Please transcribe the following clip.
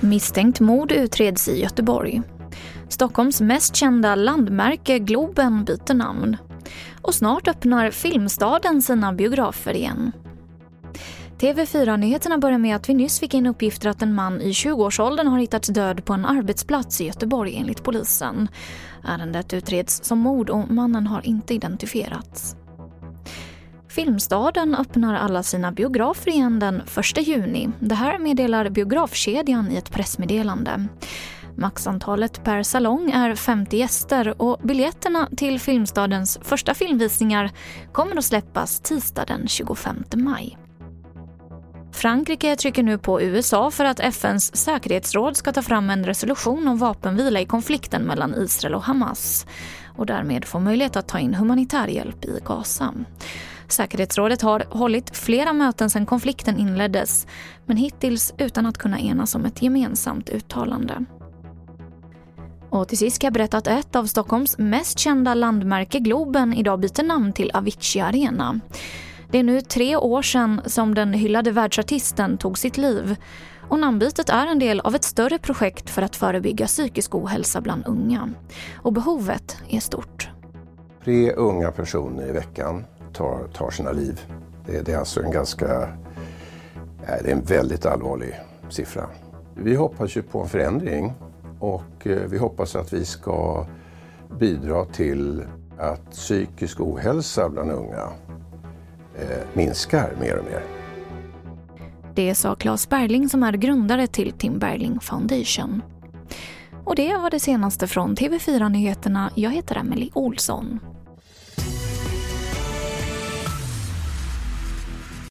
Misstänkt mord utreds i Göteborg. Stockholms mest kända landmärke Globen byter namn. Och snart öppnar Filmstaden sina biografer igen. TV4-nyheterna börjar med att vi nyss fick in uppgifter att en man i 20-årsåldern har hittats död på en arbetsplats i Göteborg enligt polisen. Ärendet utreds som mord och mannen har inte identifierats. Filmstaden öppnar alla sina biografer igen den 1 juni. Det här meddelar biografkedjan i ett pressmeddelande. Maxantalet per salong är 50 gäster och biljetterna till Filmstadens första filmvisningar kommer att släppas tisdag den 25 maj. Frankrike trycker nu på USA för att FNs säkerhetsråd ska ta fram en resolution om vapenvila i konflikten mellan Israel och Hamas och därmed få möjlighet att ta in humanitär hjälp i Gaza. Säkerhetsrådet har hållit flera möten sedan konflikten inleddes men hittills utan att kunna enas om ett gemensamt uttalande. Och till sist kan jag berätta att ett av Stockholms mest kända landmärke, Globen, idag byter namn till Avicii Arena. Det är nu tre år sedan som den hyllade världsartisten tog sitt liv och namnbytet är en del av ett större projekt för att förebygga psykisk ohälsa bland unga. Och behovet är stort. Tre unga personer i veckan tar, tar sina liv. Det, det är alltså en ganska... Det är en väldigt allvarlig siffra. Vi hoppas ju på en förändring och eh, vi hoppas att vi ska bidra till att psykisk ohälsa bland unga eh, minskar mer och mer. Det sa Claes Berling som är grundare till Tim Berling Foundation. Och det var det senaste från TV4 Nyheterna. Jag heter Emily Olsson.